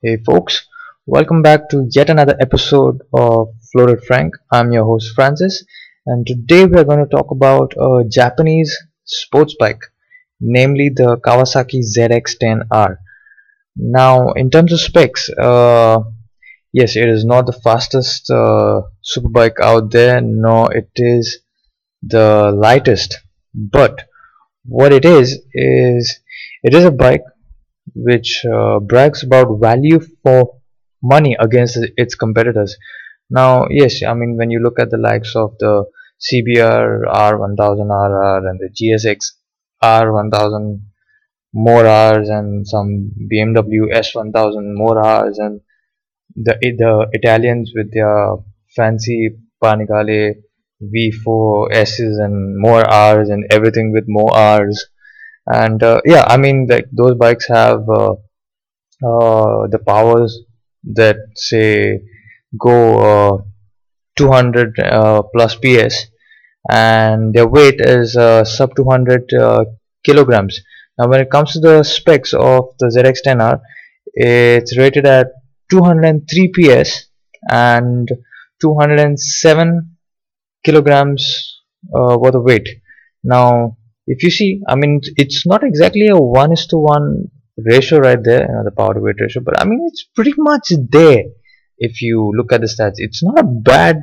Hey folks, welcome back to yet another episode of Floated Frank. I'm your host Francis, and today we are going to talk about a Japanese sports bike, namely the Kawasaki ZX10R. Now, in terms of specs, uh, yes, it is not the fastest uh, superbike out there, nor it is the lightest, but what it is is it is a bike which uh, brags about value for money against its competitors. Now, yes, I mean when you look at the likes of the CBR R1000RR and the GSX R1000 more hours and some BMW S1000 more hours and the the Italians with their fancy Panigale V4 S's and more R's and everything with more R's and uh, yeah I mean like those bikes have uh, uh, the powers that say go uh, 200 uh, plus PS and their weight is uh, sub 200 kilograms. Now when it comes to the specs of the ZX10R it's rated at 203 PS and 207 kilograms worth of weight. Now if you see I mean it's not exactly a one is to one ratio right there you know, the power to weight ratio but I mean it's pretty much there if you look at the stats. It's not a bad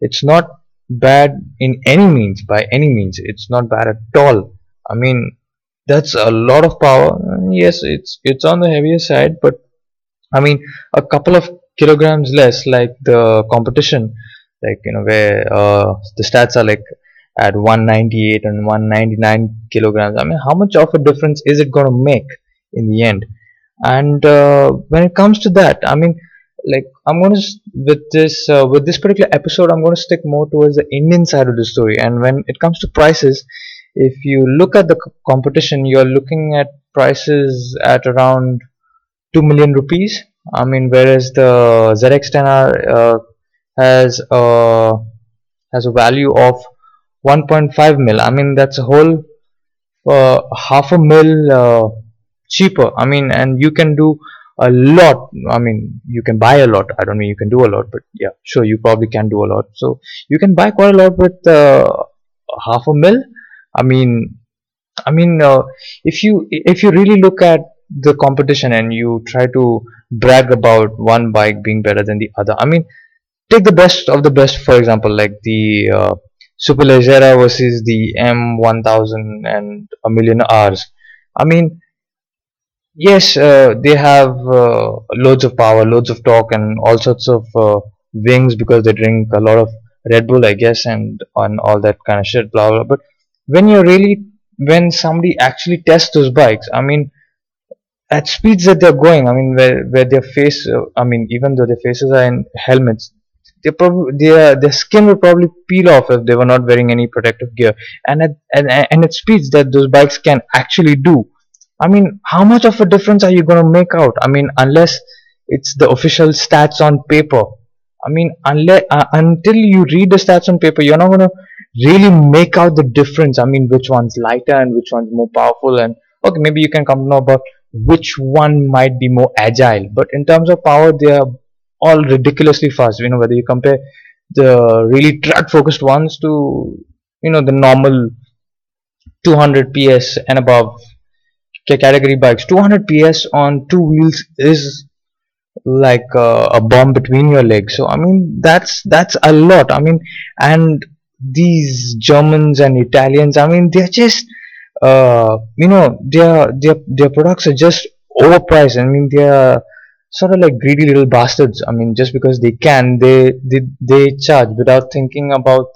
it's not bad in any means by any means. It's not bad at all. I mean that's a lot of power. Yes it's it's on the heavier side but I mean a couple of kilograms less like the competition like you know where uh, the stats are like at 198 and 199 kilograms i mean how much of a difference is it going to make in the end? And uh, when it comes to that i mean like i'm going to with this uh, with this particular episode i'm going to stick more towards the indian side of the story. And when it comes to prices if you look at the competition you're looking at prices at around 2 million rupees. I mean whereas the zx10r uh, has a has a value of 1.5 mil. I mean that's a whole uh, half a mil uh, cheaper. I mean and you can do a lot. I mean you can buy a lot. I don't mean you can do a lot but yeah sure you probably can do a lot. So you can buy quite a lot with uh, half a mil. I mean i mean uh, if you if you really look at the competition and you try to brag about one bike being better than the other i mean take the best of the best for example like the uh, Superleggera versus the M1000 and a million Rs. I mean, yes, uh, they have uh, loads of power, loads of torque, and all sorts of uh, wings because they drink a lot of Red Bull, I guess, and on all that kind of shit, blah blah. But when you're really, when somebody actually tests those bikes, I mean, at speeds that they're going, I mean, where where their face, uh, I mean, even though their faces are in helmets, they probably their their skin would probably peel off if they were not wearing any protective gear. And at and, and at speeds that those bikes can actually do. I mean how much of a difference are you going to make out? I mean unless it's the official stats on paper. I mean unless uh, until you read the stats on paper you're not going to really make out the difference. I mean which one's lighter and which one's more powerful and okay maybe you can come to know about which one might be more agile. But in terms of power they are all ridiculously fast. You know whether you compare the really track focused ones to you know the normal 200 ps and above category bikes. 200 ps on two wheels is like uh, a bomb between your legs. So i mean that's that's a lot. I mean and these germans and italians i mean they're just uh, you know their their their products are just overpriced. I mean they're sort of like greedy little bastards. I mean just because they can they they, they charge without thinking about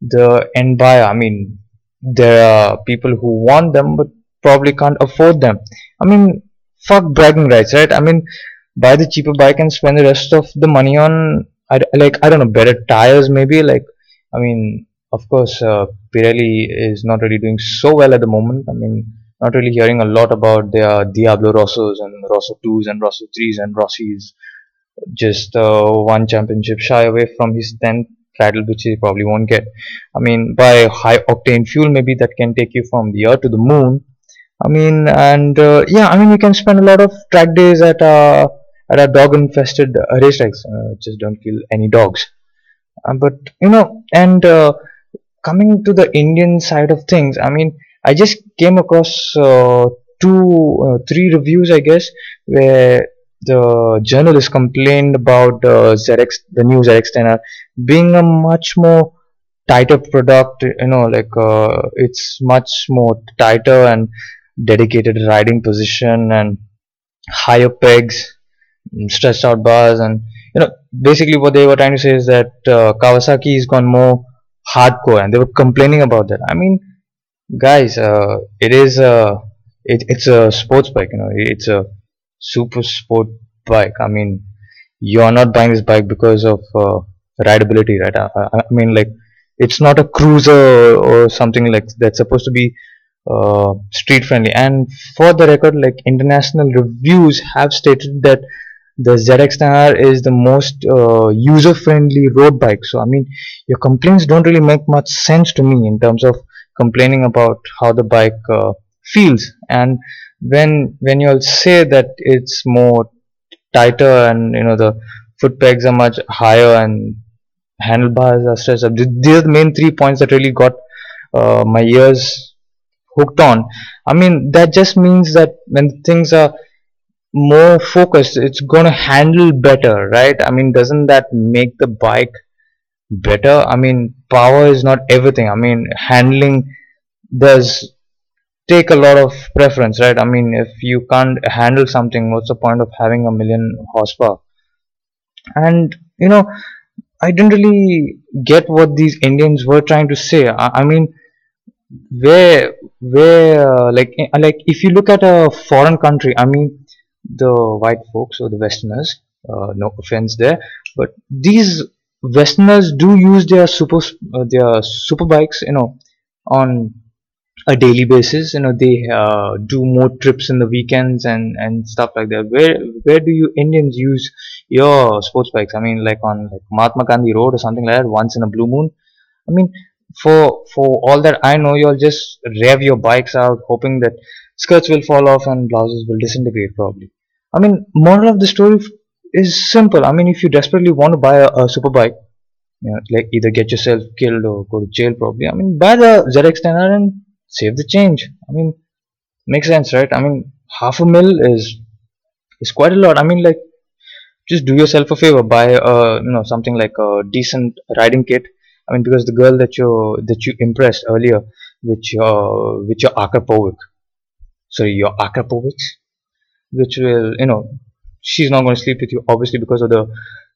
the end buyer. I mean there are people who want them but probably can't afford them. I mean fuck bragging rights right? I mean buy the cheaper bike and spend the rest of the money on I, like i don't know better tires maybe? Like i mean of course uh, pirelli is not really doing so well at the moment. I mean not really hearing a lot about their Diablo Rossos and Rosso 2s and Rosso 3s and Rossi's just uh, one championship shy away from his 10th title which he probably won't get I mean by high octane fuel maybe that can take you from the earth to the moon I mean and uh, yeah I mean you can spend a lot of track days at a at our dog infested uh, racetracks. Uh, just don't kill any dogs. Uh, but you know, and uh, coming to the Indian side of things, I mean, I just came across uh, two, uh, three reviews, I guess, where the journalist complained about uh, ZX, the new ZX 10R, being a much more tighter product. You know, like uh, it's much more tighter and dedicated riding position and higher pegs, mm, stretched out bars, and you know, basically what they were trying to say is that uh, Kawasaki has gone more hardcore, and they were complaining about that. I mean, guys, uh, it is a it, it's a sports bike. You know, it's a super sport bike. I mean, you are not buying this bike because of uh, rideability, right? I, I, I mean, like it's not a cruiser or something like that's supposed to be uh, street friendly. And for the record, like international reviews have stated that the ZX10R is the most uh, user friendly road bike. So, I mean, your complaints don't really make much sense to me in terms of complaining about how the bike uh, feels. And when when you all say that it's more tighter and you know the foot pegs are much higher and handlebars are stretched up, these are the main three points that really got uh, my ears hooked on. I mean, that just means that when things are more focused, it's going to handle better, right? I mean, doesn't that make the bike better? I mean, power is not everything. I mean, handling does take a lot of preference, right? I mean, if you can't handle something, what's the point of having a million horsepower? And you know, I didn't really get what these Indians were trying to say. I, I mean, where where uh, like uh, like if you look at a foreign country i mean the white folks or the westerners uh, no offense there but these westerners do use their super uh, their super bikes you know on a daily basis you know they uh, do more trips in the weekends and and stuff like that where where do you indians use your sports bikes i mean like on like mahatma gandhi road or something like that once in a blue moon i mean for for all that I know, you'll just rev your bikes out, hoping that skirts will fall off and blouses will disintegrate. Probably. I mean, moral of the story is simple. I mean, if you desperately want to buy a, a super bike, you know, like either get yourself killed or go to jail, probably. I mean, buy the ZX10R and save the change. I mean, makes sense, right? I mean, half a mil is is quite a lot. I mean, like, just do yourself a favor, buy a you know something like a decent riding kit I mean, because the girl that you that you impressed earlier with uh, your with your Akrapovic, sorry, your Akrapovic, which will you know she's not going to sleep with you obviously because of the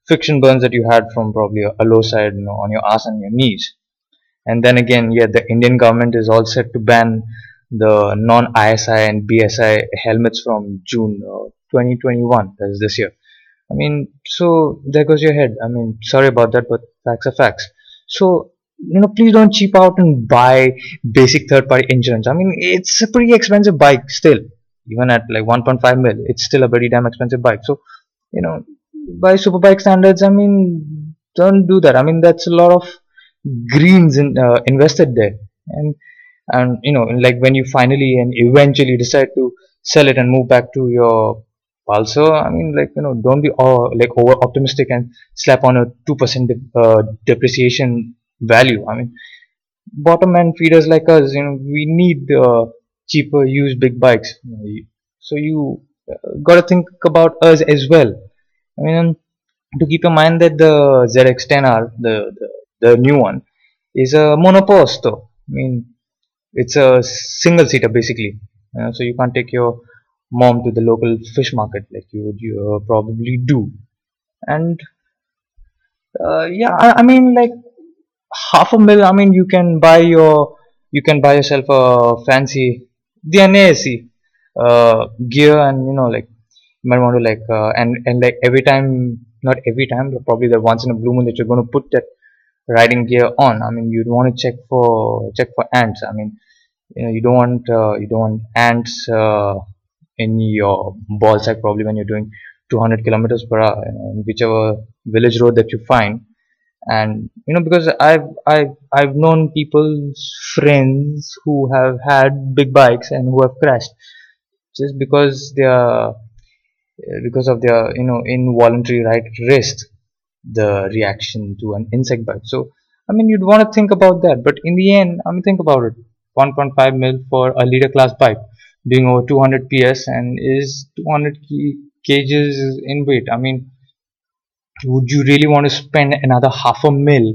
friction burns that you had from probably a, low side you know, on your ass and your knees. And then again, yeah, the Indian government is all set to ban the non-ISI and BSI helmets from June uh, 2021. That is this year. I mean, so there goes your head. I mean, sorry about that, but facts are facts. So you know, please don't cheap out and buy basic third-party insurance. I mean, it's a pretty expensive bike still, even at like 1.5 mil. It's still a very damn expensive bike. So you know, by superbike standards, I mean, don't do that. I mean, that's a lot of greens in, uh, invested there, and and you know, like when you finally and eventually decide to sell it and move back to your also i mean like you know don't be all like over optimistic and slap on a 2% uh, depreciation value i mean bottom end feeders like us you know we need uh, cheaper used big bikes. So you uh, got to think about us as well. I mean to keep in mind that the zx10r the, the the new one is a monopost though i mean it's a single seater basically. Uh, so you can't take your mom to the local fish market like you would you, uh, probably do. And uh, yeah I, I, mean like half a mil I mean you can buy your you can buy yourself a fancy Dainese uh, gear and you know like you might want to like uh, and and like every time not every time but probably the once in a blue moon that you're going to put that riding gear on. I mean you'd want to check for check for ants. I mean you know you don't want uh, you don't want ants uh, in your ball sack probably when you're doing 200 kilometers per hour know, whichever village road that you find and you know because i've i've i've known people's friends who have had big bikes and who have crashed just because they are uh, because of their you know involuntary right wrist the reaction to an insect bite so i mean you'd want to think about that but in the end i mean think about it. 1.5 mil for a leader class bike doing over 200 ps and is 200 kgs in weight. I mean would you really want to spend another half a mil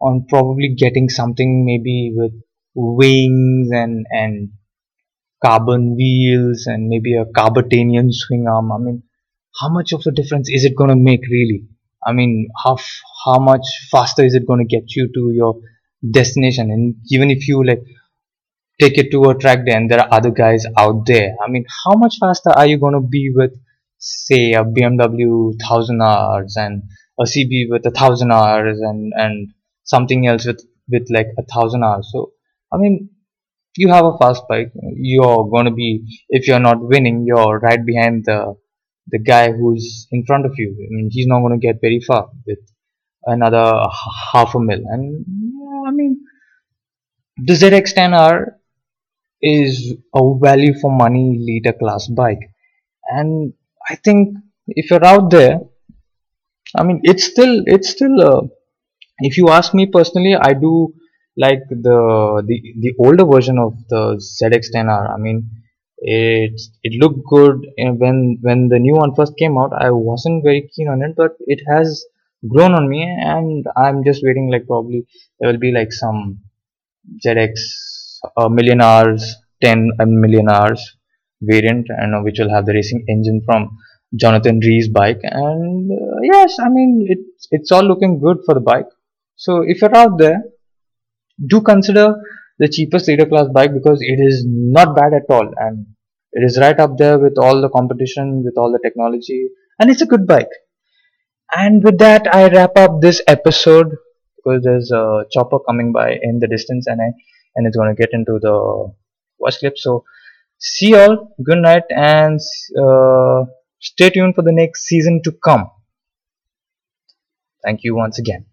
on probably getting something maybe with wings and and carbon wheels and maybe a carbotanian swing arm? I mean how much of a difference is it going to make really? I mean how how much faster is it going to get you to your destination? And even if you like take it to a track day and there are other guys out there i mean how much faster are you going to be with say a bmw 1000 hours and a cb with a thousand hours and and something else with with like a thousand hours. So i mean you have a fast bike. You're going to be if you're not winning you're right behind the the guy who's in front of you. I mean he's not going to get very far with another half a mil. And yeah, i mean the zx10r is a value for money leader class bike. And i think if you're out there i mean it's still it's still uh, if you ask me personally i do like the the the older version of the zx10r i mean it it looked good when when the new one first came out i wasn't very keen on it but it has grown on me and i'm just waiting like probably there will be like some zx a million hours 10 million hours variant and which will have the racing engine from jonathan rea's bike. And uh, yes i mean it's it's all looking good for the bike. So if you're out there do consider the cheapest leader class bike because it is not bad at all. And it is right up there with all the competition with all the technology and it's a good bike. And with that i wrap up this episode because there's a chopper coming by in the distance and i and it's going to get into the voice clip. So see y'all good night and uh, stay tuned for the next season to come. Thank you once again